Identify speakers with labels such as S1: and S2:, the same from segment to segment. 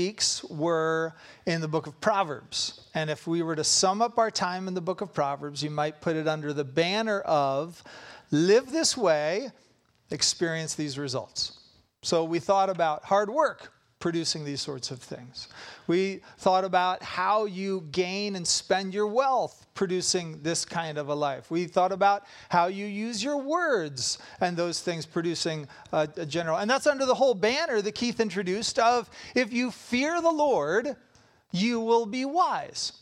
S1: weeks were in the book of Proverbs. And if we were to sum up our time in the book of Proverbs, you might put it under the banner of live this way, experience these results. So we thought about hard work producing these sorts of things. We thought about how you gain and spend your wealth producing this kind of a life. We thought about how you use your words and those things producing a, a general. And that's under the whole banner that Keith introduced of if you fear the Lord, you will be wise.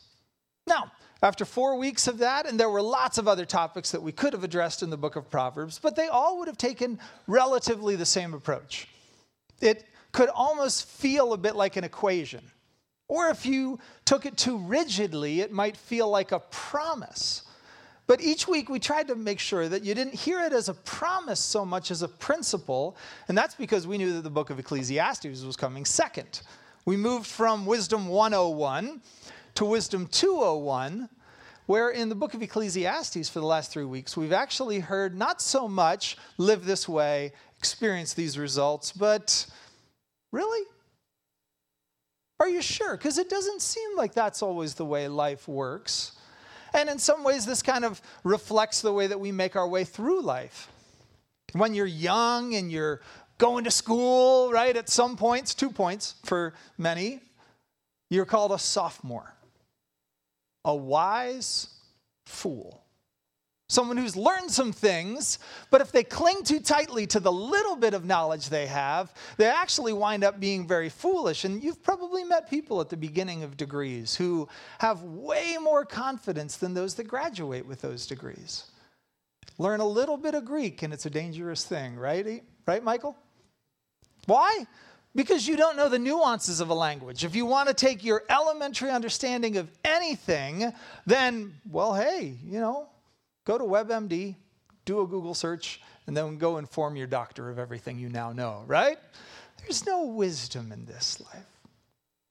S1: Now, after four weeks of that, and there were lots of other topics that we could have addressed in the book of Proverbs, but they all would have taken relatively the same approach. It could almost feel a bit like an equation. Or if you took it too rigidly, it might feel like a promise. But each week we tried to make sure that you didn't hear it as a promise so much as a principle. And that's because we knew that the book of Ecclesiastes was coming second. We moved from Wisdom 101 to Wisdom 201, where in the book of Ecclesiastes for the last three weeks, we've actually heard not so much live this way, experience these results, but Really? Are you sure? Because it doesn't seem like that's always the way life works. And in some ways, this kind of reflects the way that we make our way through life. When you're young and you're going to school, right, at some points, two points for many, you're called a sophomore, a wise fool someone who's learned some things, but if they cling too tightly to the little bit of knowledge they have, they actually wind up being very foolish. And you've probably met people at the beginning of degrees who have way more confidence than those that graduate with those degrees. Learn a little bit of Greek, and it's a dangerous thing, right? Right, Michael? Why? Because you don't know the nuances of a language. If you want to take your elementary understanding of anything, then, well, hey, you know, Go to WebMD, do a Google search, and then go inform your doctor of everything you now know, right? There's no wisdom in this life.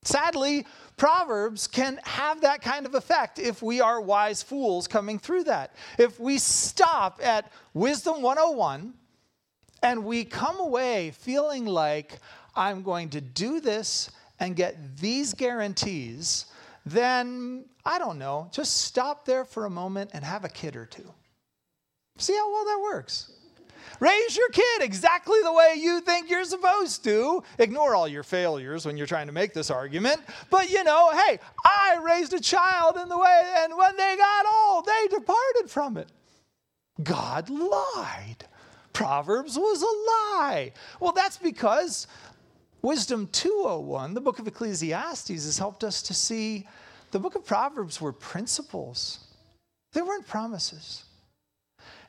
S1: Sadly, Proverbs can have that kind of effect if we are wise fools coming through that. If we stop at Wisdom 101 and we come away feeling like I'm going to do this and get these guarantees, then I don't know, just stop there for a moment and have a kid or two. See how well that works. Raise your kid exactly the way you think you're supposed to. Ignore all your failures when you're trying to make this argument. But you know, hey, I raised a child in the way, and when they got old, they departed from it. God lied. Proverbs was a lie. Well, that's because Wisdom 201, the book of Ecclesiastes, has helped us to see the book of Proverbs were principles, they weren't promises.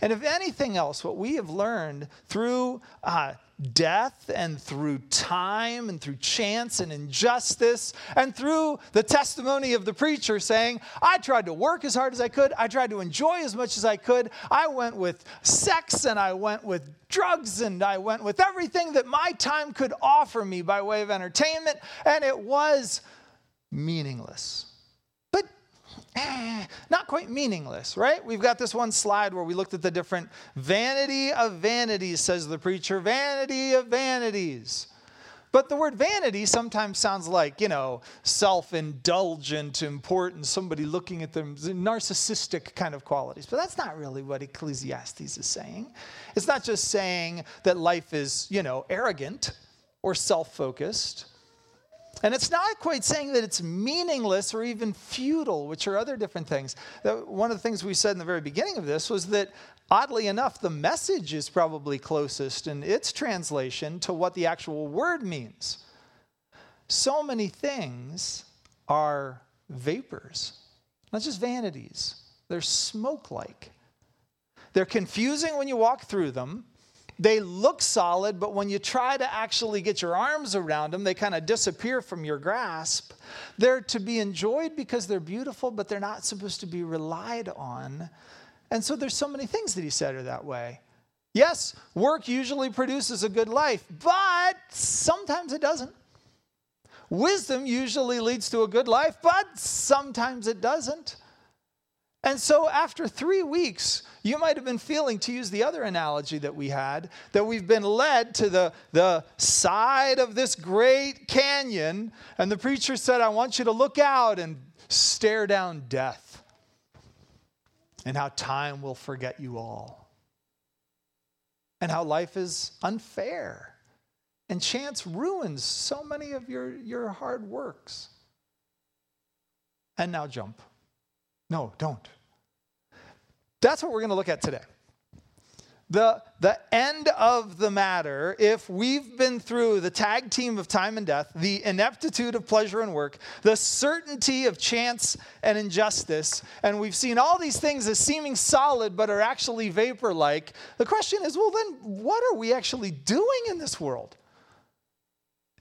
S1: And if anything else, what we have learned through uh, death and through time and through chance and injustice and through the testimony of the preacher saying, I tried to work as hard as I could, I tried to enjoy as much as I could, I went with sex and I went with drugs and I went with everything that my time could offer me by way of entertainment, and it was meaningless. not quite meaningless, right? We've got this one slide where we looked at the different vanity of vanities, says the preacher, vanity of vanities. But the word vanity sometimes sounds like, you know, self indulgent, important, somebody looking at them, narcissistic kind of qualities. But that's not really what Ecclesiastes is saying. It's not just saying that life is, you know, arrogant or self focused and it's not quite saying that it's meaningless or even futile, which are other different things. One of the things we said in the very beginning of this was that, oddly enough, the message is probably closest in its translation to what the actual word means. So many things are vapors, not just vanities, they're smoke like. They're confusing when you walk through them. They look solid, but when you try to actually get your arms around them, they kind of disappear from your grasp. They're to be enjoyed because they're beautiful, but they're not supposed to be relied on. And so there's so many things that he said are that way. Yes, work usually produces a good life, but sometimes it doesn't. Wisdom usually leads to a good life, but sometimes it doesn't. And so, after three weeks, you might have been feeling, to use the other analogy that we had, that we've been led to the, the side of this great canyon, and the preacher said, I want you to look out and stare down death, and how time will forget you all, and how life is unfair, and chance ruins so many of your, your hard works. And now jump. No, don't. That's what we're going to look at today. The, the end of the matter, if we've been through the tag team of time and death, the ineptitude of pleasure and work, the certainty of chance and injustice, and we've seen all these things as seeming solid but are actually vapor like, the question is well, then what are we actually doing in this world?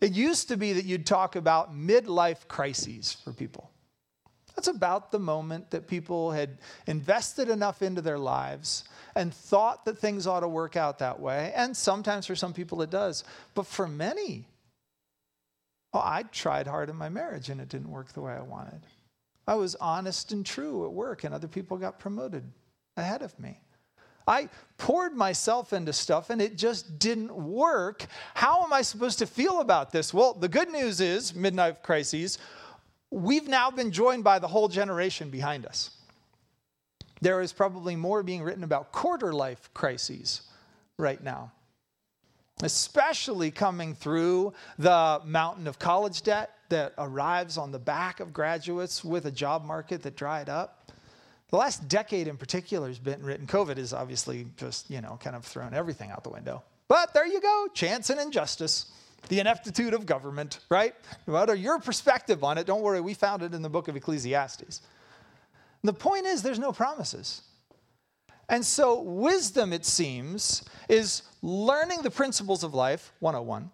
S1: It used to be that you'd talk about midlife crises for people. That's about the moment that people had invested enough into their lives and thought that things ought to work out that way. And sometimes for some people it does. But for many, oh, I tried hard in my marriage and it didn't work the way I wanted. I was honest and true at work and other people got promoted ahead of me. I poured myself into stuff and it just didn't work. How am I supposed to feel about this? Well, the good news is, midlife crises, we've now been joined by the whole generation behind us. There is probably more being written about quarter life crises right now, especially coming through the mountain of college debt that arrives on the back of graduates with a job market that dried up. The last decade in particular has been written. COVID has obviously just, you know, kind of thrown everything out the window. But there you go chance and injustice the ineptitude of government, right? No matter your perspective on it, don't worry, we found it in the book of Ecclesiastes. The point is, there's no promises. And so, wisdom, it seems, is learning the principles of life, 101,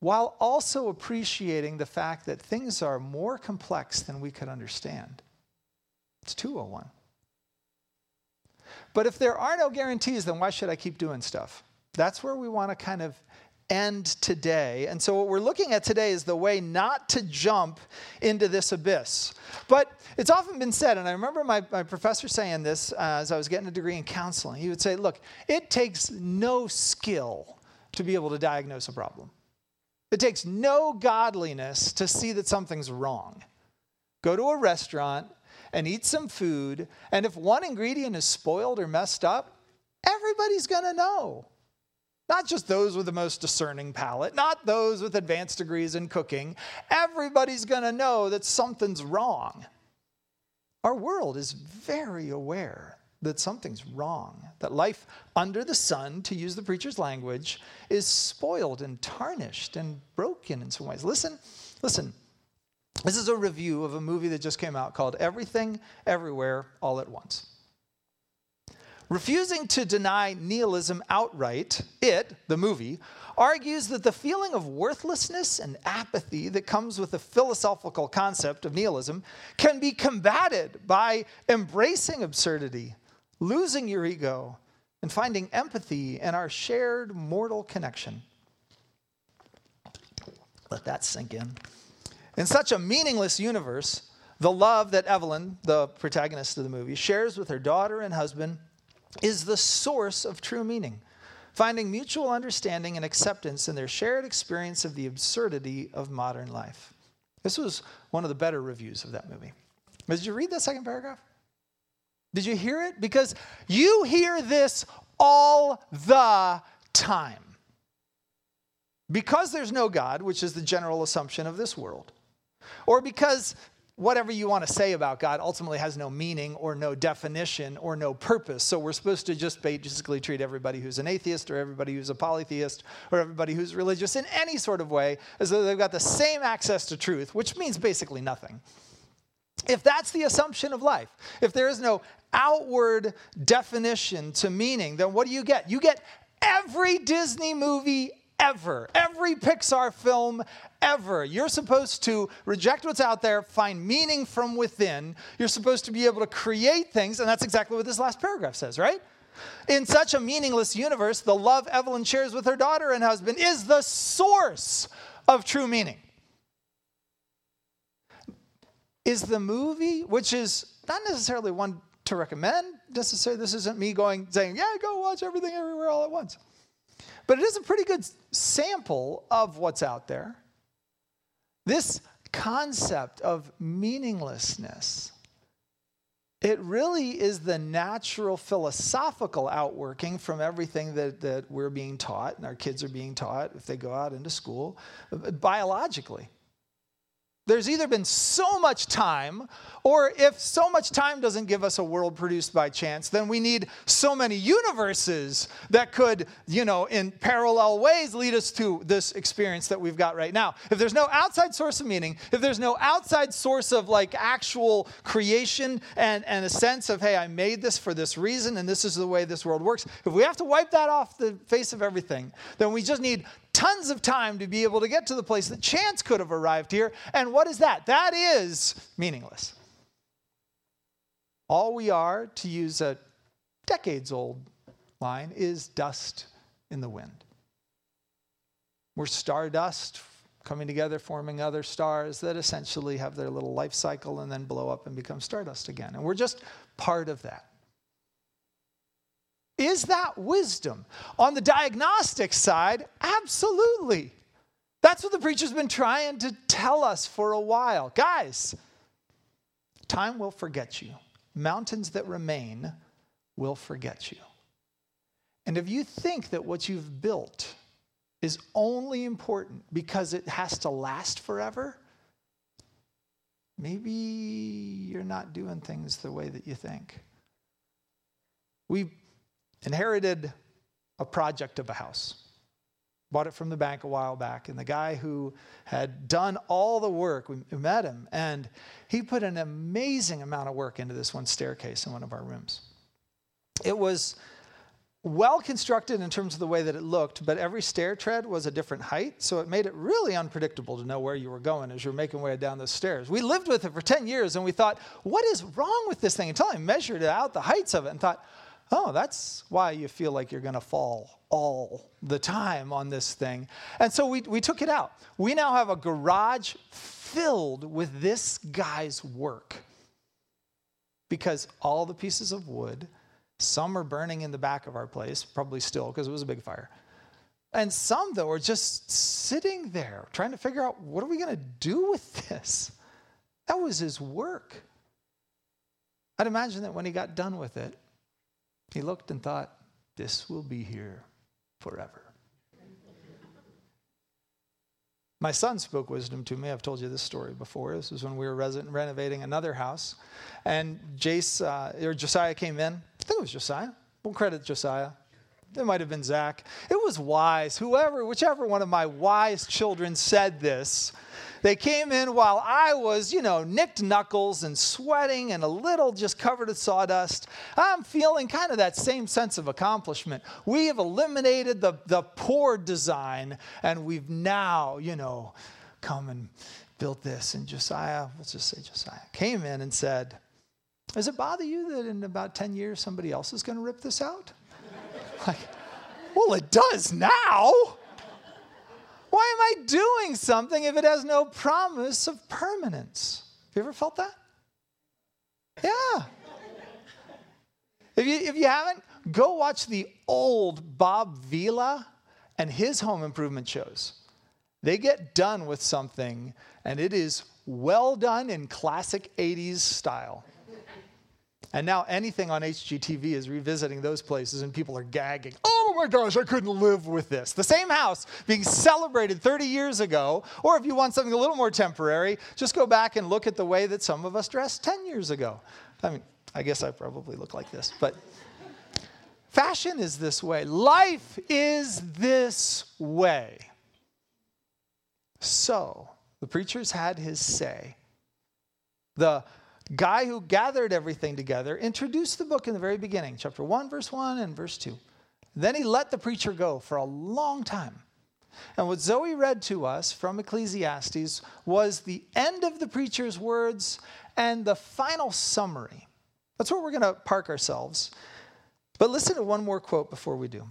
S1: while also appreciating the fact that things are more complex than we could understand. It's 201. But if there are no guarantees, then why should I keep doing stuff? That's where we want to kind of end today. And so, what we're looking at today is the way not to jump into this abyss. But it's often been said, and I remember my, my professor saying this uh, as I was getting a degree in counseling. He would say, Look, it takes no skill to be able to diagnose a problem, it takes no godliness to see that something's wrong. Go to a restaurant and eat some food, and if one ingredient is spoiled or messed up, everybody's gonna know. Not just those with the most discerning palate, not those with advanced degrees in cooking. Everybody's going to know that something's wrong. Our world is very aware that something's wrong, that life under the sun, to use the preacher's language, is spoiled and tarnished and broken in some ways. Listen, listen. This is a review of a movie that just came out called Everything, Everywhere, All at Once. Refusing to deny nihilism outright, it, the movie, argues that the feeling of worthlessness and apathy that comes with the philosophical concept of nihilism can be combated by embracing absurdity, losing your ego, and finding empathy in our shared mortal connection. Let that sink in. In such a meaningless universe, the love that Evelyn, the protagonist of the movie, shares with her daughter and husband is the source of true meaning, finding mutual understanding and acceptance in their shared experience of the absurdity of modern life. This was one of the better reviews of that movie. Did you read that second paragraph? Did you hear it? Because you hear this all the time. Because there's no God, which is the general assumption of this world, or because whatever you want to say about God ultimately has no meaning or no definition or no purpose. So we're supposed to just basically treat everybody who's an atheist or everybody who's a polytheist or everybody who's religious in any sort of way as though they've got the same access to truth, which means basically nothing. If that's the assumption of life, if there is no outward definition to meaning, then what do you get? You get every Disney movie ever, every Pixar film ever. You're supposed to reject what's out there, find meaning from within. You're supposed to be able to create things, and that's exactly what this last paragraph says, right? In such a meaningless universe, the love Evelyn shares with her daughter and husband is the source of true meaning. is the movie, which is not necessarily one to recommend necessarily. This isn't me going saying, yeah, go watch everything everywhere all at once. But it is a pretty good sample of what's out there. This concept of meaninglessness, it really is the natural philosophical outworking from everything that, that we're being taught and our kids are being taught if they go out into school uh, biologically. There's either been so much time, or if so much time doesn't give us a world produced by chance, then we need so many universes that could, you know, in parallel ways lead us to this experience that we've got right now. If there's no outside source of meaning, if there's no outside source of like actual creation and, and a sense of, hey, I made this for this reason and this is the way this world works, if we have to wipe that off the face of everything, then we just need tons of time to be able to get to the place that chance could have arrived here. And what is that? That is meaningless. All we are, to use a decades old line, is dust in the wind. We're stardust coming together, forming other stars that essentially have their little life cycle and then blow up and become stardust again. And we're just part of that. Is that wisdom? On the diagnostic side, absolutely. That's what the preacher's been trying to tell us for a while. Guys, time will forget you. Mountains that remain will forget you. And if you think that what you've built is only important because it has to last forever, maybe you're not doing things the way that you think. We inherited a project of a house. Bought it from the bank a while back. And the guy who had done all the work, we met him, and he put an amazing amount of work into this one staircase in one of our rooms. It was well constructed in terms of the way that it looked, but every stair tread was a different height, so it made it really unpredictable to know where you were going as you were making way down those stairs. We lived with it for 10 years and we thought, what is wrong with this thing? Until I measured it out, the heights of it, and thought, Oh, that's why you feel like you're going to fall all the time on this thing. And so we, we took it out. We now have a garage filled with this guy's work because all the pieces of wood, some are burning in the back of our place, probably still because it was a big fire. And some, though, are just sitting there trying to figure out what are we going to do with this? That was his work. I'd imagine that when he got done with it, he looked and thought, This will be here forever. My son spoke wisdom to me. I've told you this story before. This was when we were resident, renovating another house. And Jace, uh, or Josiah came in. I think it was Josiah. We'll credit Josiah. It might have been Zach. It was wise. Whoever, whichever one of my wise children said this, they came in while I was, you know, nicked knuckles and sweating and a little just covered with sawdust. I'm feeling kind of that same sense of accomplishment. We have eliminated the, the poor design and we've now, you know, come and built this. And Josiah, let's just say Josiah, came in and said, Does it bother you that in about 10 years somebody else is going to rip this out? like, well, it does now. Why am I doing something if it has no promise of permanence? Have you ever felt that? Yeah. If you, if you haven't, go watch the old Bob Vila and his home improvement shows. They get done with something, and it is well done in classic 80s style. And now anything on HGTV is revisiting those places, and people are gagging. Oh my gosh, I couldn't live with this. The same house being celebrated 30 years ago, or if you want something a little more temporary, just go back and look at the way that some of us dressed 10 years ago. I mean, I guess I probably look like this, but fashion is this way, life is this way. So, the preacher's had his say. The guy who gathered everything together, introduced the book in the very beginning, chapter 1, verse 1, and verse 2. Then he let the preacher go for a long time. And what Zoe read to us from Ecclesiastes was the end of the preacher's words and the final summary. That's where we're going to park ourselves. But listen to one more quote before we do.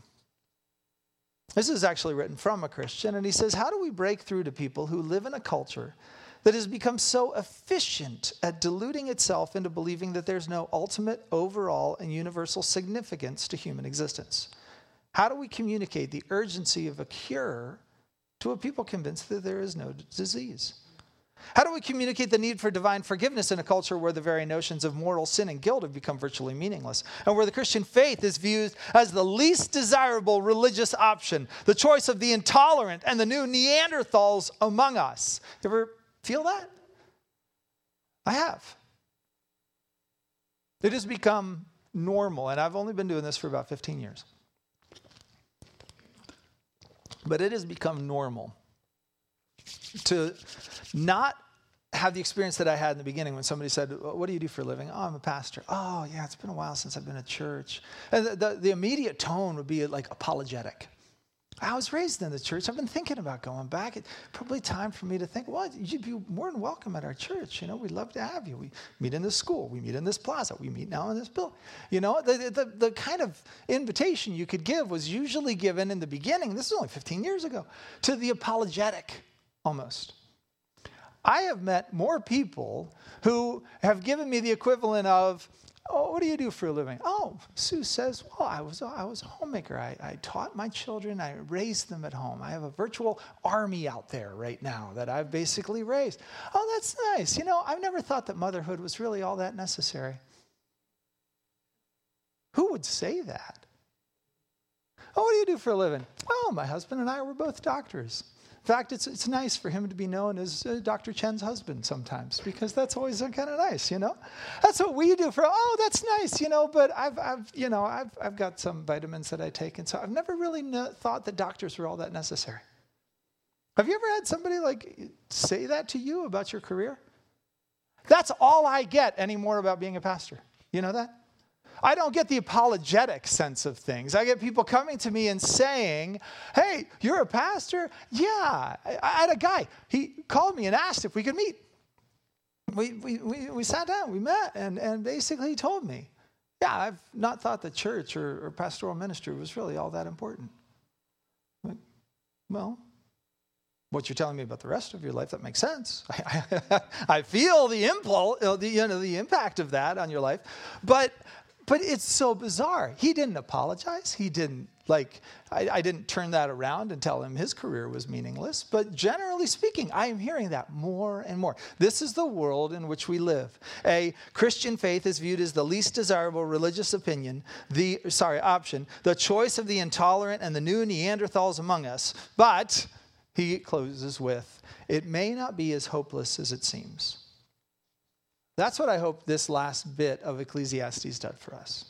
S1: This is actually written from a Christian, and he says, How do we break through to people who live in a culture that has become so efficient at deluding itself into believing that there's no ultimate, overall, and universal significance to human existence? How do we communicate the urgency of a cure to a people convinced that there is no disease? How do we communicate the need for divine forgiveness in a culture where the very notions of mortal sin and guilt have become virtually meaningless, and where the Christian faith is viewed as the least desirable religious option, the choice of the intolerant and the new Neanderthals among us? Ever feel that? I have. It has become normal, and I've only been doing this for about 15 years. But it has become normal to not have the experience that I had in the beginning when somebody said, What do you do for a living? Oh, I'm a pastor. Oh, yeah, it's been a while since I've been at church. And the, the, the, immediate tone would be like apologetic. I was raised in the church. I've been thinking about going back. It's probably time for me to think, well, you'd be more than welcome at our church. You know, we'd love to have you. We meet in this school. We meet in this plaza. We meet now in this building. You know, the, the, the kind of invitation you could give was usually given in the beginning, this is only 15 years ago, to the apologetic almost. I have met more people who have given me the equivalent of, Oh, what do you do for a living? Oh, Sue says, Well, I was, I was a homemaker. I, I taught my children, I raised them at home. I have a virtual army out there right now that I've basically raised. Oh, that's nice. You know, I've never thought that motherhood was really all that necessary. Who would say that? Oh, what do you do for a living? Oh, my husband and I were both doctors. In fact, it's, it's nice for him to be known as uh, Dr. Chen's husband sometimes because that's always kind of nice, you know? That's what we do for, oh, that's nice, you know, but I've, I've you know, I've, I've got some vitamins that I take, and so I've never really thought that doctors were all that necessary. Have you ever had somebody like say that to you about your career? That's all I get anymore about being a pastor. You know that? I don't get the apologetic sense of things. I get people coming to me and saying, Hey, you're a pastor? Yeah. I, had a guy, he called me and asked if we could meet. We, we, we, we sat down, we met, and, and basically he told me, Yeah, I've not thought the church or, or pastoral ministry was really all that important. Like, well, what you're telling me about the rest of your life, that makes sense. I, I, I feel the impulse, uh, the, you know, the impact of that on your life. But but it's so bizarre. He didn't apologize. He didn't, like, I, I, didn't turn that around and tell him his career was meaningless. But generally speaking, I am hearing that more and more. This is the world in which we live. A Christian faith is viewed as the least desirable religious opinion, the, sorry, option, the choice of the intolerant and the new Neanderthals among us. But, he closes with, it may not be as hopeless as it seems. That's what I hope this last bit of Ecclesiastes does for us.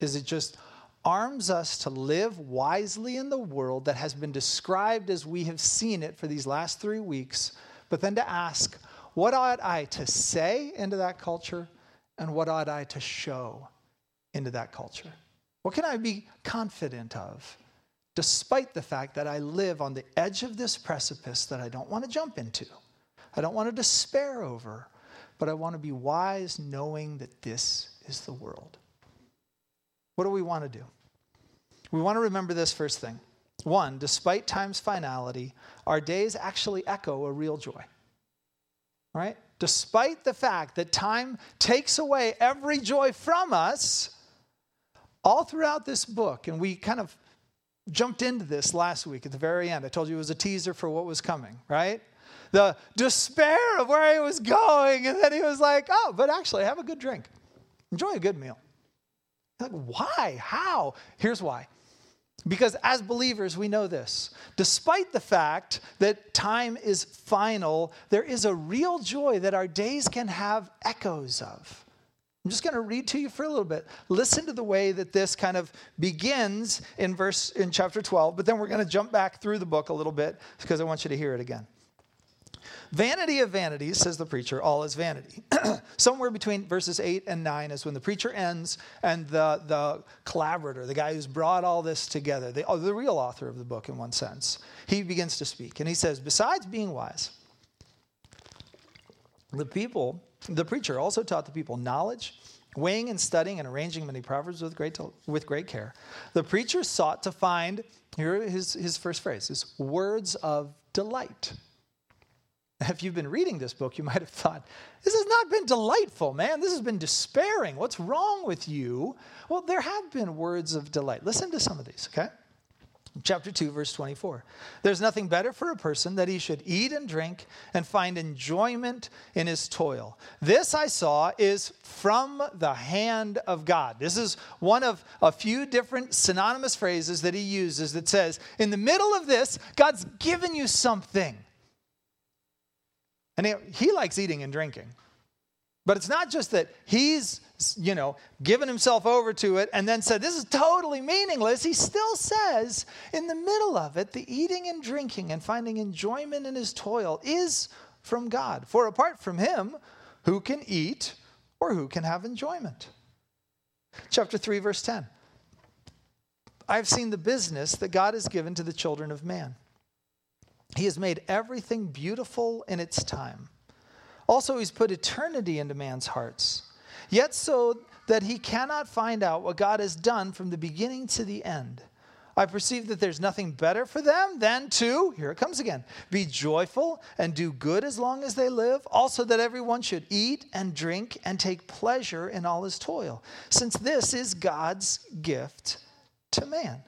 S1: Is it just arms us to live wisely in the world that has been described as we have seen it for these last 3 weeks, but then to ask, what ought I to say into that culture and what ought I to show into that culture? What can I be confident of? Despite the fact that I live on the edge of this precipice that I don't want to jump into, I don't want to despair over, but I want to be wise knowing that this is the world. What do we want to do? We want to remember this first thing. One, despite time's finality, our days actually echo a real joy. Right? Despite the fact that time takes away every joy from us, all throughout this book, and we kind of jumped into this last week at the very end. I told you it was a teaser for what was coming, right? The despair of where he was going. And then he was like, oh, but actually, have a good drink. Enjoy a good meal. Like, why? How? Here's why. Because as believers, we know this. Despite the fact that time is final, there is a real joy that our days can have echoes of. I'm just going to read to you for a little bit. Listen to the way that this kind of begins in verse in chapter 12, but then we're going to jump back through the book a little bit because I want you to hear it again. Vanity of vanities, says the preacher, all is vanity. Somewhere between verses 8 and 9 is when the preacher ends and the, the collaborator, the guy who's brought all this together, the, oh, the real author of the book in one sense, he begins to speak. And he says, Besides being wise, the people, the preacher also taught the people knowledge, weighing and studying and arranging many proverbs with great, with great care. The preacher sought to find, here his, his first phrase is words of delight If you've been reading this book, you might have thought, this has not been delightful, man. This has been despairing. What's wrong with you? Well, there have been words of delight. Listen to some of these, okay? Chapter 2, verse 24. There's nothing better for a person that he should eat and drink and find enjoyment in his toil. This I saw is from the hand of God. This is one of a few different synonymous phrases that he uses that says, in the middle of this, God's given you something. And he, likes eating and drinking. But it's not just that he's, you know, given himself over to it and then said, this is totally meaningless. He still says, in the middle of it, the eating and drinking and finding enjoyment in his toil is from God. For apart from him, who can eat or who can have enjoyment? Chapter 3, verse 10. I've seen the business that God has given to the children of man. He has made everything beautiful in its time. Also, He's put eternity into man's hearts, yet so that he cannot find out what God has done from the beginning to the end. I perceive that there's nothing better for them than to, here it comes again, be joyful and do good as long as they live. Also, that everyone should eat and drink and take pleasure in all his toil, since this is God's gift to man.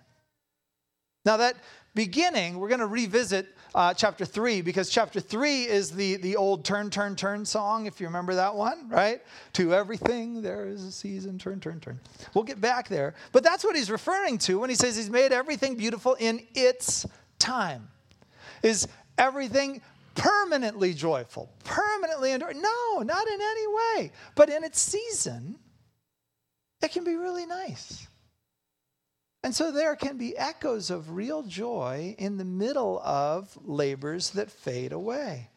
S1: Now, that beginning, we're going to revisit uh, chapter 3 because chapter 3 is the, the old turn, turn, turn song, if you remember that one, right? To everything there is a season, turn, turn, turn. We'll get back there. But that's what he's referring to when he says he's made everything beautiful in its time. Is everything permanently joyful, permanently enduring? No, not in any way. But in its season, it can be really nice. And so there can be echoes of real joy in the middle of labors that fade away.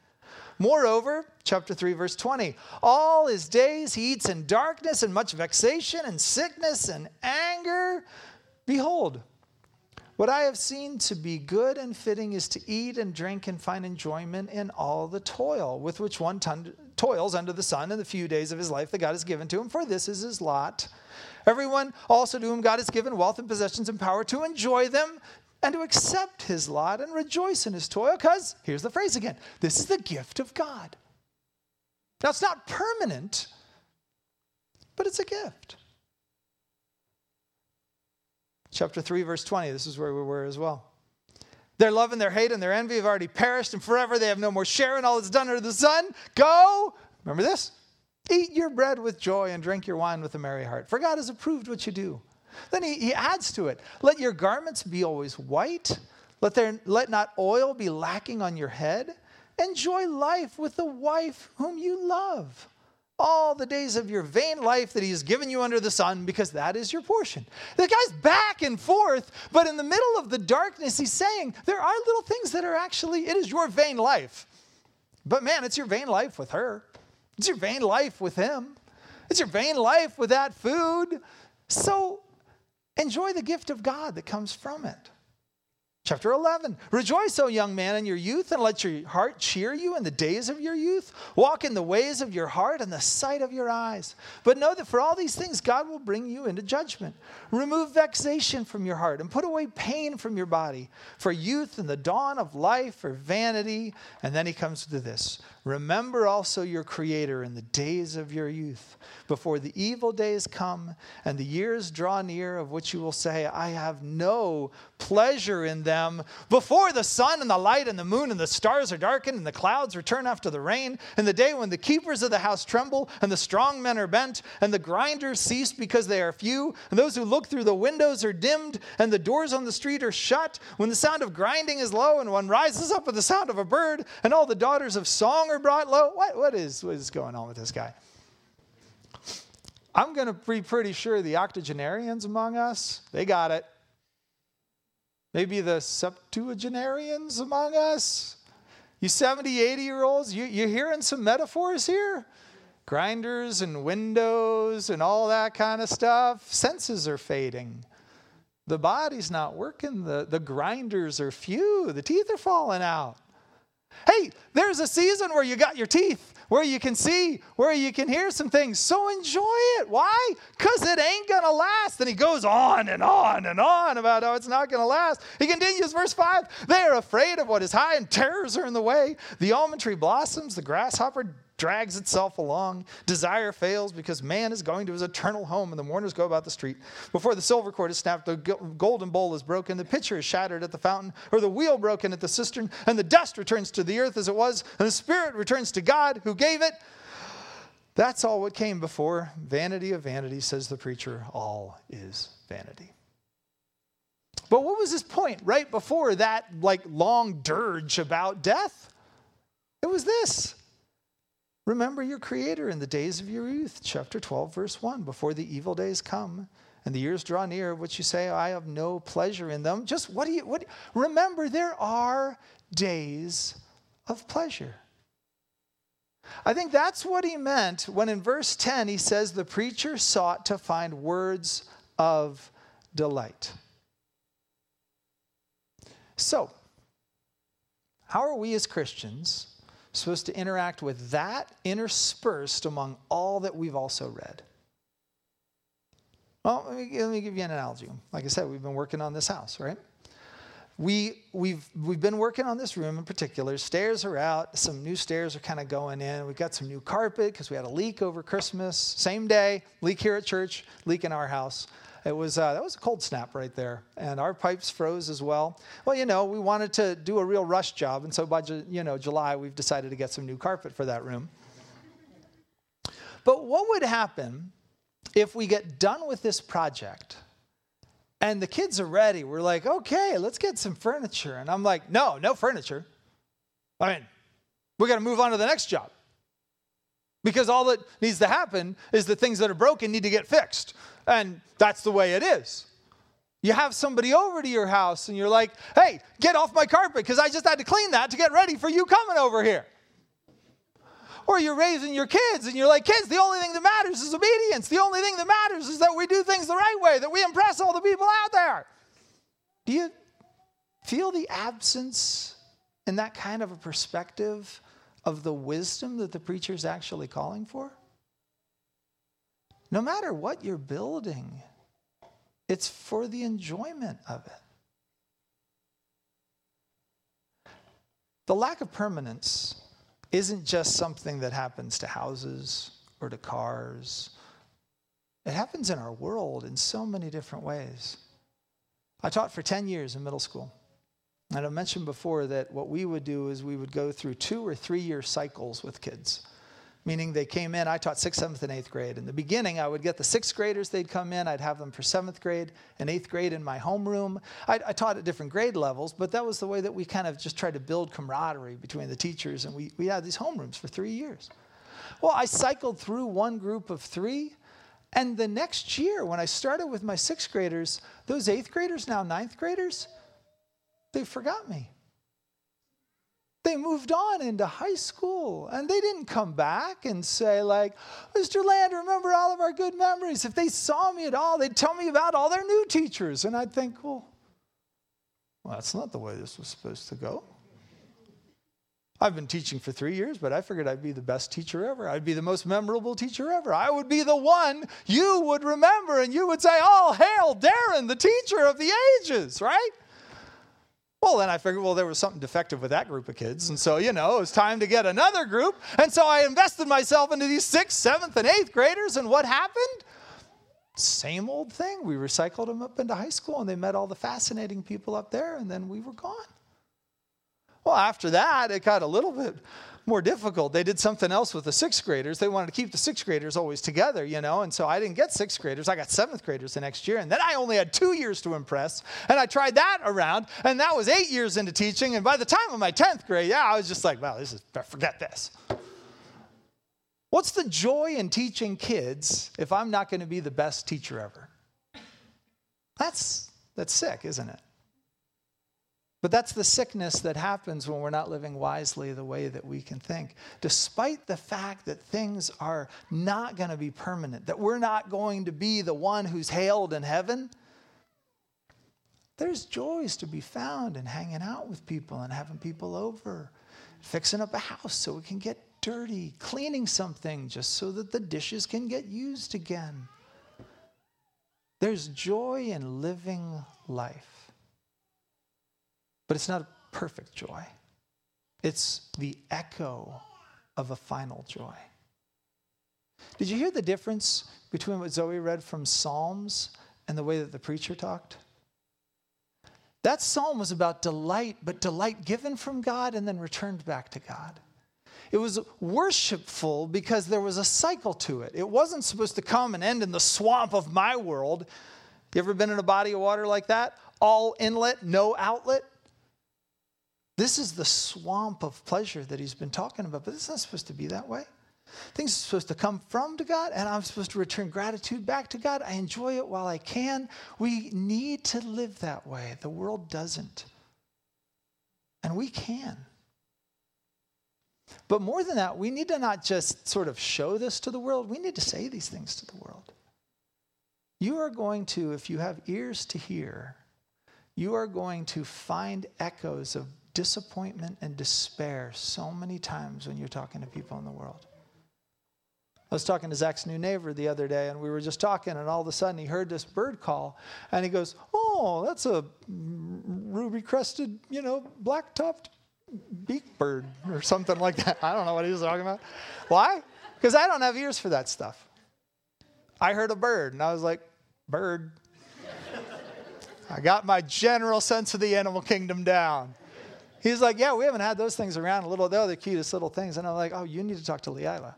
S1: Moreover, chapter 3, verse 20, all his days he eats in darkness and much vexation and sickness and anger. Behold, what I have seen to be good and fitting is to eat and drink and find enjoyment in all the toil with which one ton- toils under the sun in the few days of his life that God has given to him, for this is his lot. Everyone also to whom God has given wealth and possessions and power to enjoy them and to accept his lot and rejoice in his toil, because here's the phrase again this is the gift of God. Now, it's not permanent, but it's a gift. Chapter 3, verse 20, this is where we were as well. Their love and their hate and their envy have already perished, and forever they have no more share in all that's done under the sun. Go, remember this? Eat your bread with joy and drink your wine with a merry heart, for God has approved what you do. Then he, he adds to it let your garments be always white, let, there, let not oil be lacking on your head. Enjoy life with the wife whom you love all the days of your vain life that he has given you under the sun because that is your portion. The guy's back and forth, but in the middle of the darkness, he's saying there are little things that are actually, it is your vain life. But man, it's your vain life with her. It's your vain life with him. It's your vain life with that food. So enjoy the gift of God that comes from it. Chapter 11 Rejoice, O young man, in your youth, and let your heart cheer you in the days of your youth. Walk in the ways of your heart and the sight of your eyes. But know that for all these things, God will bring you into judgment. Remove vexation from your heart and put away pain from your body. For youth and the dawn of life are vanity. And then he comes to this Remember also your Creator in the days of your youth, before the evil days come and the years draw near, of which you will say, I have no pleasure in them. Before the sun and the light and the moon and the stars are darkened and the clouds return after the rain, and the day when the keepers of the house tremble and the strong men are bent and the grinders cease because they are few, and those who look through the windows are dimmed and the doors on the street are shut, when the sound of grinding is low and one rises up with the sound of a bird, and all the daughters of song are brought low. What, what, is, what is going on with this guy? I'm going to be pretty sure the octogenarians among us, they got it. Maybe the septuagenarians among us. You 70, 80 year olds, you, you're hearing some metaphors here? Grinders and windows and all that kind of stuff. Senses are fading. The body's not working. The, the grinders are few. The teeth are falling out. Hey, there's a season where you got your teeth, where you can see, where you can hear some things. So enjoy it. Why? Because it ain't going to last. And he goes on and on and on about how it's not going to last. He continues, verse 5 They are afraid of what is high, and terrors are in the way. The almond tree blossoms, the grasshopper drags itself along. Desire fails because man is going to his eternal home, and the mourners go about the street. Before the silver cord is snapped, the golden bowl is broken, the pitcher is shattered at the fountain, or the wheel broken at the cistern, and the dust returns to the earth as it was, and the spirit returns to God who gave it. That's all what came before. Vanity of vanity, says the preacher. All is vanity. But what was his point right before that, like, long dirge about death? It was this Remember your Creator in the days of your youth, chapter 12, verse 1, before the evil days come and the years draw near, which you say, I have no pleasure in them. Just what do you, what, remember, there are days of pleasure. I think that's what he meant when in verse 10 he says the preacher sought to find words of delight. So, how are we as Christians supposed to interact with that interspersed among all that we've also read. Well, let me, let me give you an analogy. Like I said, we've been working on this house, right? we, we've, we've been working on this room in particular. Stairs are out. Some new stairs are kind of going in. We've got some new carpet because we had a leak over Christmas. Same day, leak here at church, leak in our house. It was, uh, that was a cold snap right there. And our pipes froze as well. Well, you know, we wanted to do a real rush job. And so by, you know, July, we've decided to get some new carpet for that room. But what would happen if we get done with this project and the kids are ready? We're like, okay, let's get some furniture. And I'm like, no, no furniture. I mean, we got to move on to the next job. Because all that needs to happen is the things that are broken need to get fixed. And that's the way it is. You have somebody over to your house and you're like, hey, get off my carpet because I just had to clean that to get ready for you coming over here. Or you're raising your kids and you're like, kids, the only thing that matters is obedience. The only thing that matters is that we do things the right way, that we impress all the people out there. Do you feel the absence in that kind of a perspective of the wisdom that the preacher is actually calling for? No matter what you're building, it's for the enjoyment of it. The lack of permanence isn't just something that happens to houses or to cars. It happens in our world in so many different ways. I taught for 10 years in middle school. And I mentioned before that what we would do is we would go through two or three year cycles with kids meaning they came in. I taught sixth, seventh, and eighth grade. In the beginning, I would get the sixth graders, they'd come in. I'd have them for seventh grade and eighth grade in my homeroom. I, I taught at different grade levels, but that was the way that we kind of just tried to build camaraderie between the teachers, and we, we had these homerooms for three years. Well, I cycled through one group of three, and the next year, when I started with my sixth graders, those eighth graders, now ninth graders, they forgot me. They moved on into high school and they didn't come back and say, like, Mr. Land, remember all of our good memories. If they saw me at all, they'd tell me about all their new teachers. And I'd think, well, well that's not the way this was supposed to go. I've been teaching for three years, but I figured I'd be the best teacher ever. I'd be the most memorable teacher ever. I would be the one you would remember and you would say, all hail Darren, the teacher of the ages, right? Well, then I figured, well, there was something defective with that group of kids. And so, you know, it was time to get another group. And so I invested myself into these sixth, seventh, and eighth graders. And what happened? Same old thing. We recycled them up into high school and they met all the fascinating people up there. And then we were gone. Well, after that, it got a little bit more difficult. They did something else with the sixth graders. They wanted to keep the sixth graders always together, you know, and so I didn't get sixth graders. I got seventh graders the next year. And then I only had two years to impress. And I tried that around, and that was eight years into teaching. And by the time of my 10th grade, yeah, I was just like, well, this is, forget this. What's the joy in teaching kids if I'm not going to be the best teacher ever? That's, that's sick, isn't it? But that's the sickness that happens when we're not living wisely the way that we can think. Despite the fact that things are not going to be permanent, that we're not going to be the one who's hailed in heaven, there's joys to be found in hanging out with people and having people over fixing up a house so it can get dirty, cleaning something just so that the dishes can get used again. There's joy in living life. But it's not a perfect joy, it's the echo of a final joy. Did you hear the difference between what Zoe read from Psalms and the way that the preacher talked? That psalm was about delight, but delight given from God and then returned back to God. It was worshipful because there was a cycle to it. It wasn't supposed to come and end in the swamp of my world. You ever been in a body of water like that? All inlet, no outlet? This is the swamp of pleasure that he's been talking about, but it's not supposed to be that way. Things are supposed to come from to God, and I'm supposed to return gratitude back to God. I enjoy it while I can. We need to live that way. The world doesn't. And we can. But more than that, we need to not just sort of show this to the world, we need to say these things to the world. You are going to, if you have ears to hear, you are going to find echoes of disappointment and despair so many times when you're talking to people in the world. I was talking to Zach's new neighbor the other day, and we were just talking, and all of a sudden he heard this bird call, and he goes, "Oh, that's a ruby-crested, you know, black-topped beak bird or something like that." I don't know what he was talking about. Why? Because I don't have ears for that stuff. I heard a bird, and I was like, "Bird." I got my general sense of the animal kingdom down. He's like, Yeah, we haven't had those things around a little. They're the cutest little things. And I'm like, Oh, you need to talk to Leila.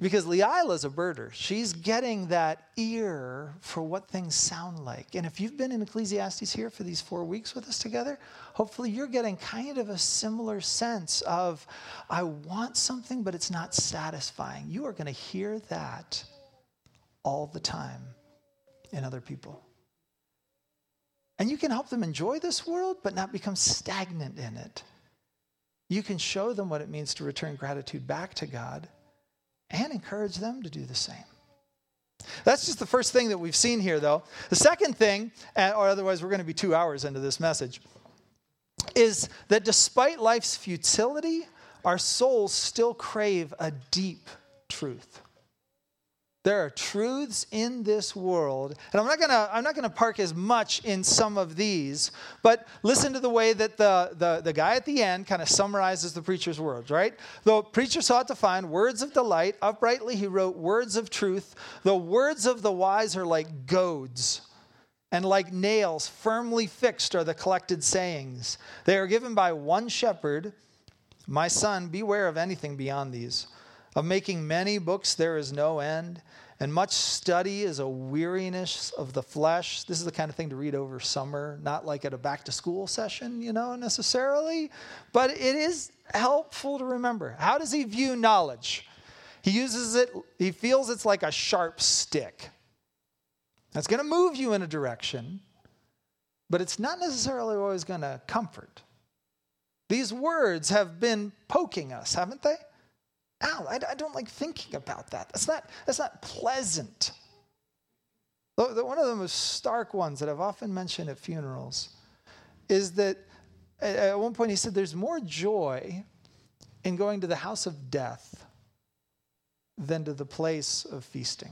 S1: Because Leila's a birder. She's getting that ear for what things sound like. And if you've been in Ecclesiastes here for these four weeks with us together, hopefully you're getting kind of a similar sense of, I want something, but it's not satisfying. You are going to hear that all the time in other people. And you can help them enjoy this world, but not become stagnant in it. You can show them what it means to return gratitude back to God and encourage them to do the same. That's just the first thing that we've seen here, though. The second thing, or otherwise we're going to be two hours into this message, is that despite life's futility, our souls still crave a deep truth. There are truths in this world, and I'm not gonna I'm not gonna park as much in some of these, but listen to the way that the the, the guy at the end kind of summarizes the preacher's words, right? The preacher sought to find words of delight, uprightly he wrote words of truth. The words of the wise are like goads, and like nails firmly fixed are the collected sayings. They are given by one shepherd. My son, beware of anything beyond these. Of making many books there is no end and much study is a weariness of the flesh. This is the kind of thing to read over summer, not like at a back to school session, you know, necessarily, but it is helpful to remember. How does he view knowledge? He uses it, he feels it's like a sharp stick. That's going to move you in a direction, but it's not necessarily always going to comfort. These words have been poking us, haven't they? Ow, I, I don't like thinking about that. That's not, that's not pleasant. One of the most stark ones that I've often mentioned at funerals is that at one point he said there's more joy in going to the house of death than to the place of feasting.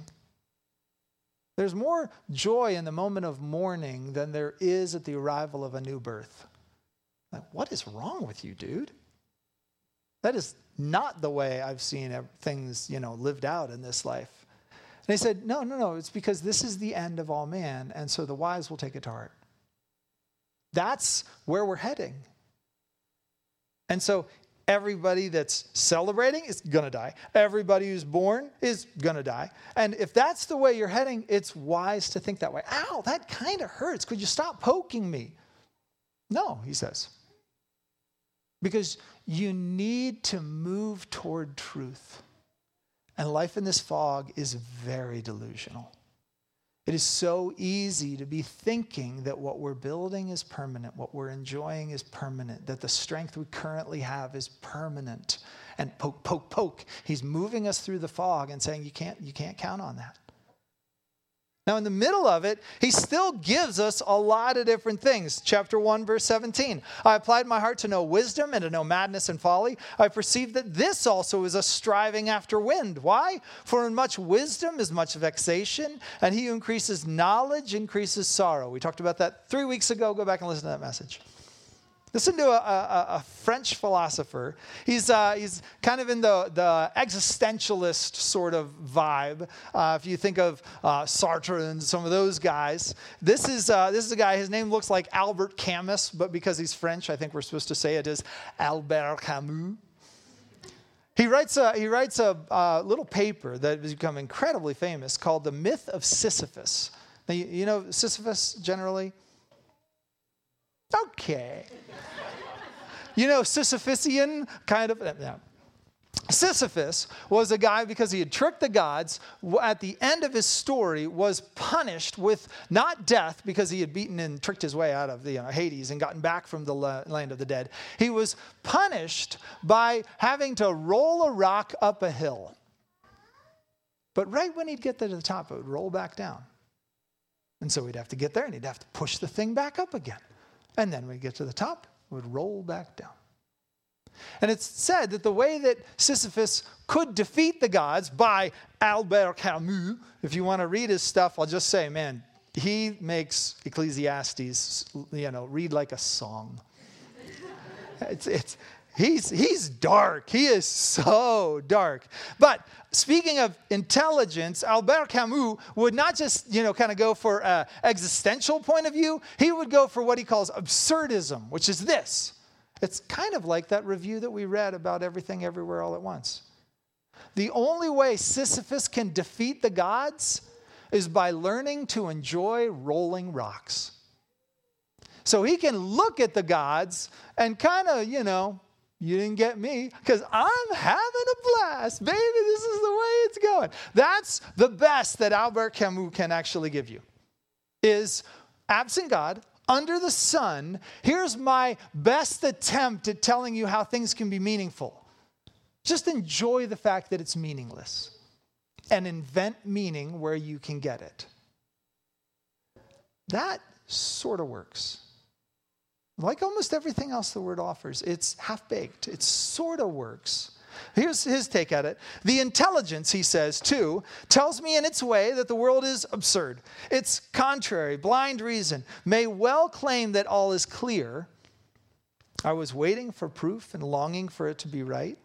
S1: There's more joy in the moment of mourning than there is at the arrival of a new birth. Like, what is wrong with you, dude? That is not the way I've seen things, you know, lived out in this life. And he said, No, no, no, it's because this is the end of all man, and so the wise will take it to heart. That's where we're heading. And so everybody that's celebrating is going to die. Everybody who's born is going to die. And if that's the way you're heading, it's wise to think that way. Ow, that kind of hurts. Could you stop poking me? No, he says. Because you need to move toward truth. And life in this fog is very delusional. It is so easy to be thinking that what we're building is permanent, what we're enjoying is permanent, that the strength we currently have is permanent. And poke, poke, poke. He's moving us through the fog and saying, you can't, you can't count on that. Now, in the middle of it, he still gives us a lot of different things. Chapter 1, verse 17. I applied my heart to know wisdom and to know madness and folly. I perceived that this also is a striving after wind. Why? For in much wisdom is much vexation, and he who increases knowledge increases sorrow. We talked about that three weeks ago. Go back and listen to that message. Listen to a, a, a French philosopher. He's, uh, he's kind of in the, the existentialist sort of vibe. Uh, if you think of uh, Sartre and some of those guys, this is, uh, this is a guy, his name looks like Albert Camus, but because he's French, I think we're supposed to say it is Albert Camus. He writes a, he writes a little paper that has become incredibly famous called The Myth of Sisyphus. Now, you, you know Sisyphus generally? Okay. you know, Sisyphusian kind of. Yeah. Sisyphus was a guy because he had tricked the gods. At the end of his story, was punished with not death because he had beaten and tricked his way out of the you know, Hades and gotten back from the land of the dead. He was punished by having to roll a rock up a hill. But right when he'd get there to the top, it would roll back down. And so he'd have to get there and he'd have to push the thing back up again. And then we get to the top, it would roll back down. And it's said that the way that Sisyphus could defeat the gods by Albert Camus, if you want to read his stuff, I'll just say, man, he makes Ecclesiastes, you know, read like a song. it's, it's, He's, he's dark. He is so dark. But speaking of intelligence, Albert Camus would not just, you know, kind of go for an existential point of view. He would go for what he calls absurdism, which is this. It's kind of like that review that we read about everything everywhere all at once. The only way Sisyphus can defeat the gods is by learning to enjoy rolling rocks. So he can look at the gods and kind of, you know, you didn't get me because I'm having a blast. Baby, this is the way it's going. That's the best that Albert Camus can actually give you is absent God, under the sun, here's my best attempt at telling you how things can be meaningful. Just enjoy the fact that it's meaningless and invent meaning where you can get it. That sort of works. Like almost everything else the word offers, it's half baked. It sort of works. Here's his take at it. The intelligence, he says, too, tells me in its way that the world is absurd. It's contrary, blind reason may well claim that all is clear. I was waiting for proof and longing for it to be right.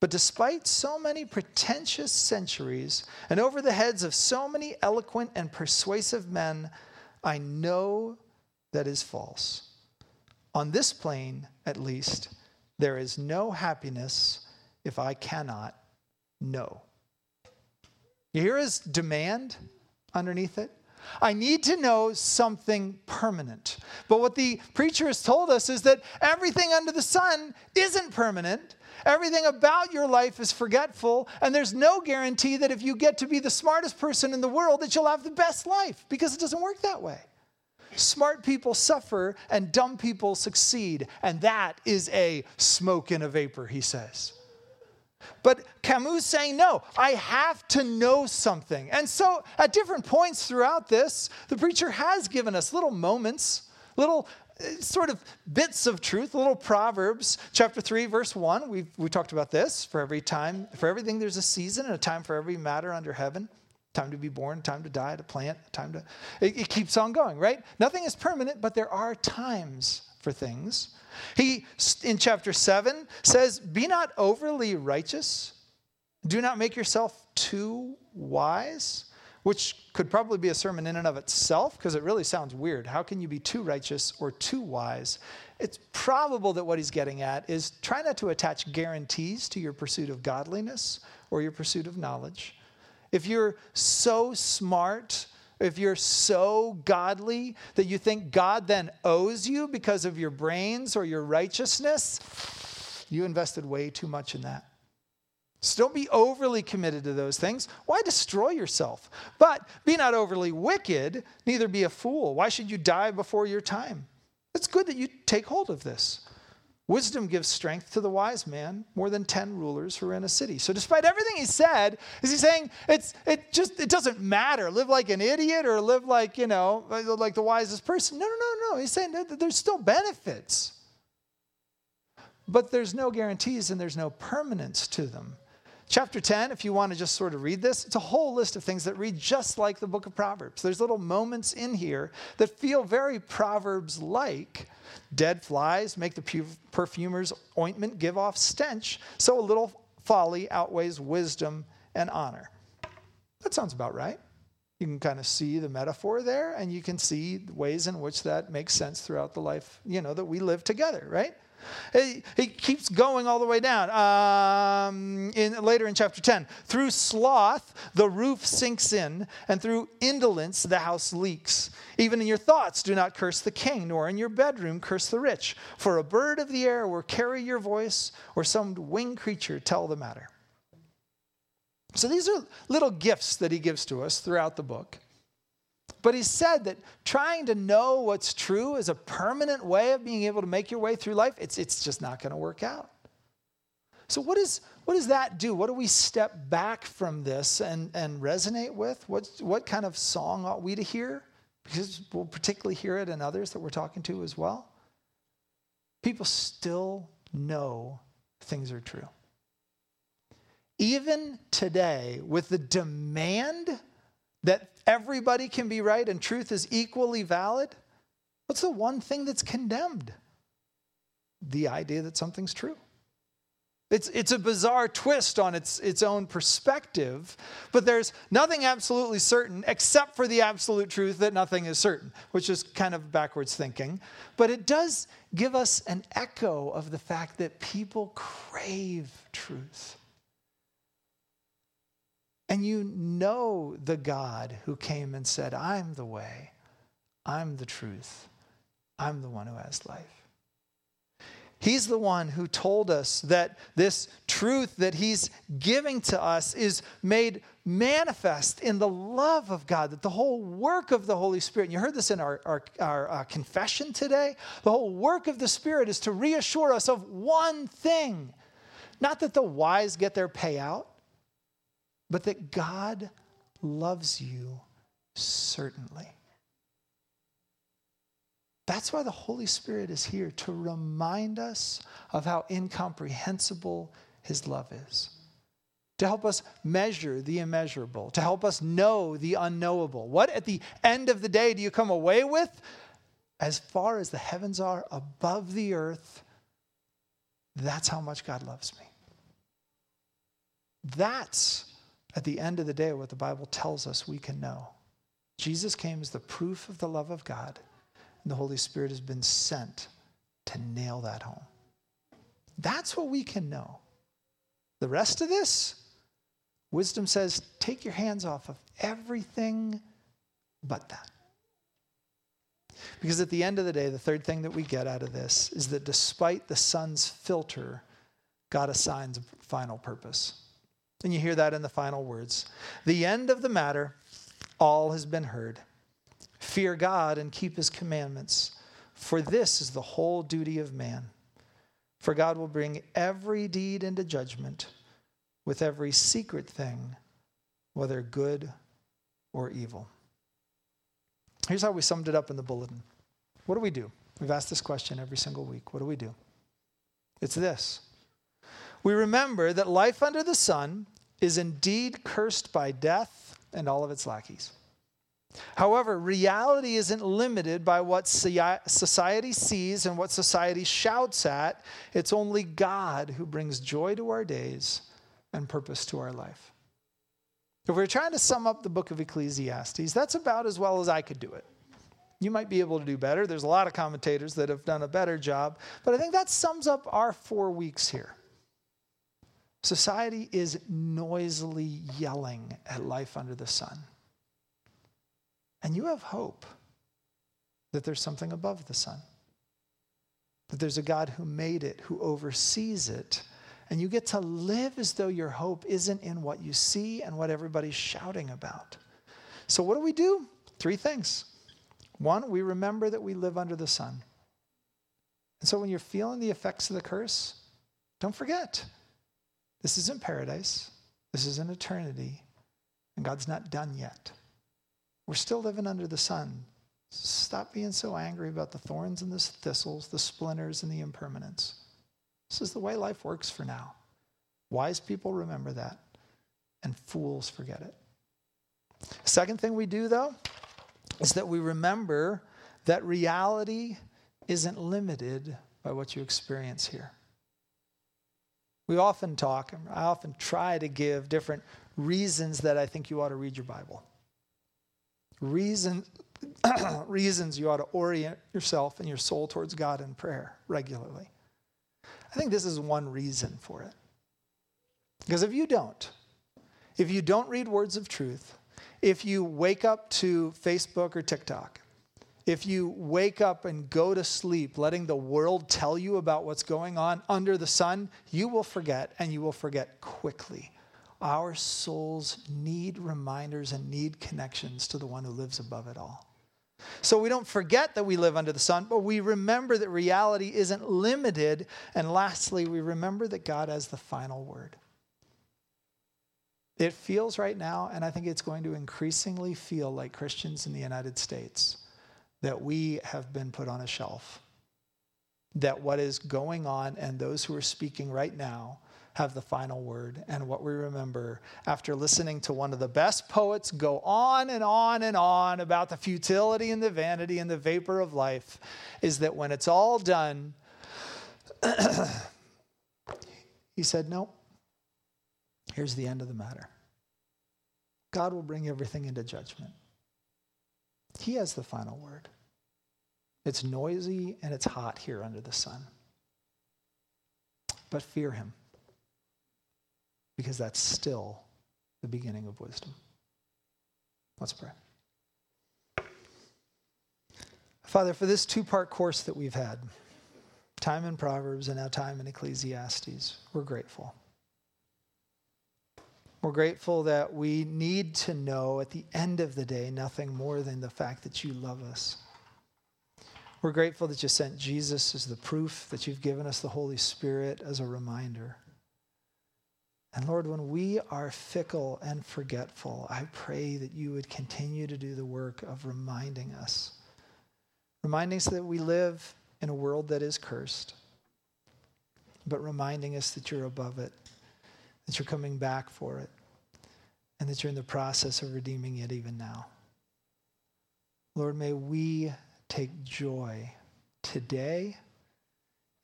S1: But despite so many pretentious centuries and over the heads of so many eloquent and persuasive men, I know that is false. On this plane, at least, there is no happiness if I cannot know. You hear his demand underneath it? I need to know something permanent. But what the preacher has told us is that everything under the sun isn't permanent. Everything about your life is forgetful, and there's no guarantee that if you get to be the smartest person in the world that you'll have the best life because it doesn't work that way. Smart people suffer and dumb people succeed. And that is a smoke in a vapor, he says. But Camus saying, no, I have to know something. And so at different points throughout this, the preacher has given us little moments, little uh, sort of bits of truth, little proverbs. Chapter 3, verse 1, we we talked about this. For every time, for everything, there's a season and a time for every matter under heaven time to be born, time to die, to plant, time to. It, it, keeps on going, right? Nothing is permanent, but there are times for things. He, in chapter 7, says, Be not overly righteous, do not make yourself too wise, which could probably be a sermon in and of itself because it really sounds weird. How can you be too righteous or too wise? It's probable that what he's getting at is try not to attach guarantees to your pursuit of godliness or your pursuit of knowledge if you're so smart, if you're so godly that you think God then owes you because of your brains or your righteousness, you invested way too much in that. So don't be overly committed to those things. Why destroy yourself? But be not overly wicked, neither be a fool. Why should you die before your time? It's good that you take hold of this. Wisdom gives strength to the wise man more than 10 rulers who are in a city. So despite everything he said, is he saying it's it just it doesn't matter. Live like an idiot or live like, you know, like the wisest person. No, no, no, no. He's saying there's still benefits. But there's no guarantees and there's no permanence to them. Chapter 10, if you want to just sort of read this, it's a whole list of things that read just like the book of Proverbs. There's little moments in here that feel very Proverbs like Dead flies make the perfumer's ointment give off stench, so a little folly outweighs wisdom and honor. That sounds about right. You can kind of see the metaphor there, and you can see ways in which that makes sense throughout the life, you know, that we live together, right? He, he keeps going all the way down. Um, in, later in chapter 10, through sloth, the roof sinks in, and through indolence, the house leaks. Even in your thoughts, do not curse the king, nor in your bedroom curse the rich. For a bird of the air will carry your voice, or some winged creature tell the matter. So these are little gifts that he gives to us throughout the book. But he said that trying to know what's true is a permanent way of being able to make your way through life. It's, it's just not going to work out. So, what, is, what does that do? What do we step back from this and, and resonate with? What, what kind of song ought we to hear? Because we'll particularly hear it in others that we're talking to as well. People still know things are true. Even today, with the demand that everybody can be right and truth is equally valid, what's the one thing that's condemned? The idea that something's true. It's, it's a bizarre twist on its, its own perspective, but there's nothing absolutely certain except for the absolute truth that nothing is certain, which is kind of backwards thinking. But it does give us an echo of the fact that people crave truth and you know the God who came and said, I'm the way, I'm the truth, I'm the one who has life. He's the one who told us that this truth that He's giving to us is made manifest in the love of God, that the whole work of the Holy Spirit, and you heard this in our, our, our uh, confession today, the whole work of the Spirit is to reassure us of one thing. Not that the wise get their payout, but that God loves you certainly. That's why the Holy Spirit is here to remind us of how incomprehensible His love is, to help us measure the immeasurable, to help us know the unknowable. What at the end of the day do you come away with? As far as the heavens are above the earth, that's how much God loves me. That's at the end of the day, what the Bible tells us we can know Jesus came as the proof of the love of God, and the Holy Spirit has been sent to nail that home. That's what we can know. The rest of this, wisdom says, take your hands off of everything but that. Because at the end of the day, the third thing that we get out of this is that despite the sun's filter, God assigns a final purpose. And you hear that in the final words. The end of the matter, all has been heard. Fear God and keep his commandments, for this is the whole duty of man. For God will bring every deed into judgment with every secret thing, whether good or evil. Here's how we summed it up in the bulletin. What do we do? We've asked this question every single week. What do we do? It's this we remember that life under the sun is indeed cursed by death and all of its lackeys. However, reality isn't limited by what society sees and what society shouts at. It's only God who brings joy to our days and purpose to our life. If we're trying to sum up the book of Ecclesiastes, that's about as well as I could do it. You might be able to do better. There's a lot of commentators that have done a better job, but I think that sums up our four weeks here. Society is noisily yelling at life under the sun. And you have hope that there's something above the sun, that there's a God who made it, who oversees it. And you get to live as though your hope isn't in what you see and what everybody's shouting about. So, what do we do? Three things. One, we remember that we live under the sun. And so when you're feeling the effects of the curse, don't forget this isn't paradise, this is an eternity, and God's not done yet. We're still living under the sun. Stop being so angry about the thorns and the thistles, the splinters and the impermanence. This is the way life works for now. Wise people remember that, and fools forget it. Second thing we do, though, is that we remember that reality isn't limited by what you experience here. We often talk, and I often try to give different reasons that I think you ought to read your Bible. Reason, reasons you ought to orient yourself and your soul towards God in prayer regularly. I think this is one reason for it. Because if you don't, if you don't read words of truth, if you wake up to Facebook or TikTok, if you wake up and go to sleep letting the world tell you about what's going on under the sun, you will forget and you will forget quickly. Our souls need reminders and need connections to the one who lives above it all. So we don't forget that we live under the sun, but we remember that reality isn't limited. And lastly, we remember that God has the final word. It feels right now, and I think it's going to increasingly feel like Christians in the United States, that we have been put on a shelf. That what is going on and those who are speaking right now have the final word. And what we remember after listening to one of the best poets go on and on and on about the futility and the vanity and the vapor of life is that when it's all done, he said, No, Here's the end of the matter God will bring everything into judgment. He has the final word. It's noisy and it's hot here under the sun. But fear him, because that's still the beginning of wisdom. Let's pray. Father, for this two part course that we've had, time in Proverbs and now time in Ecclesiastes, we're grateful. We're grateful that we need to know at the end of the day nothing more than the fact that you love us. We're grateful that you sent Jesus as the proof, that you've given us the Holy Spirit as a reminder. And Lord, when we are fickle and forgetful, I pray that you would continue to do the work of reminding us, reminding us that we live in a world that is cursed, but reminding us that you're above it that you're coming back for it, and that you're in the process of redeeming it even now. Lord, may we take joy today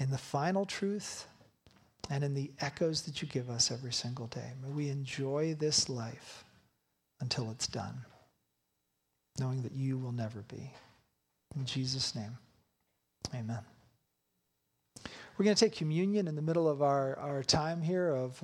S1: in the final truth and in the echoes that you give us every single day. May we enjoy this life until it's done, knowing that you will never be. In Jesus' name, amen. We're going to take communion in the middle of our, our time here of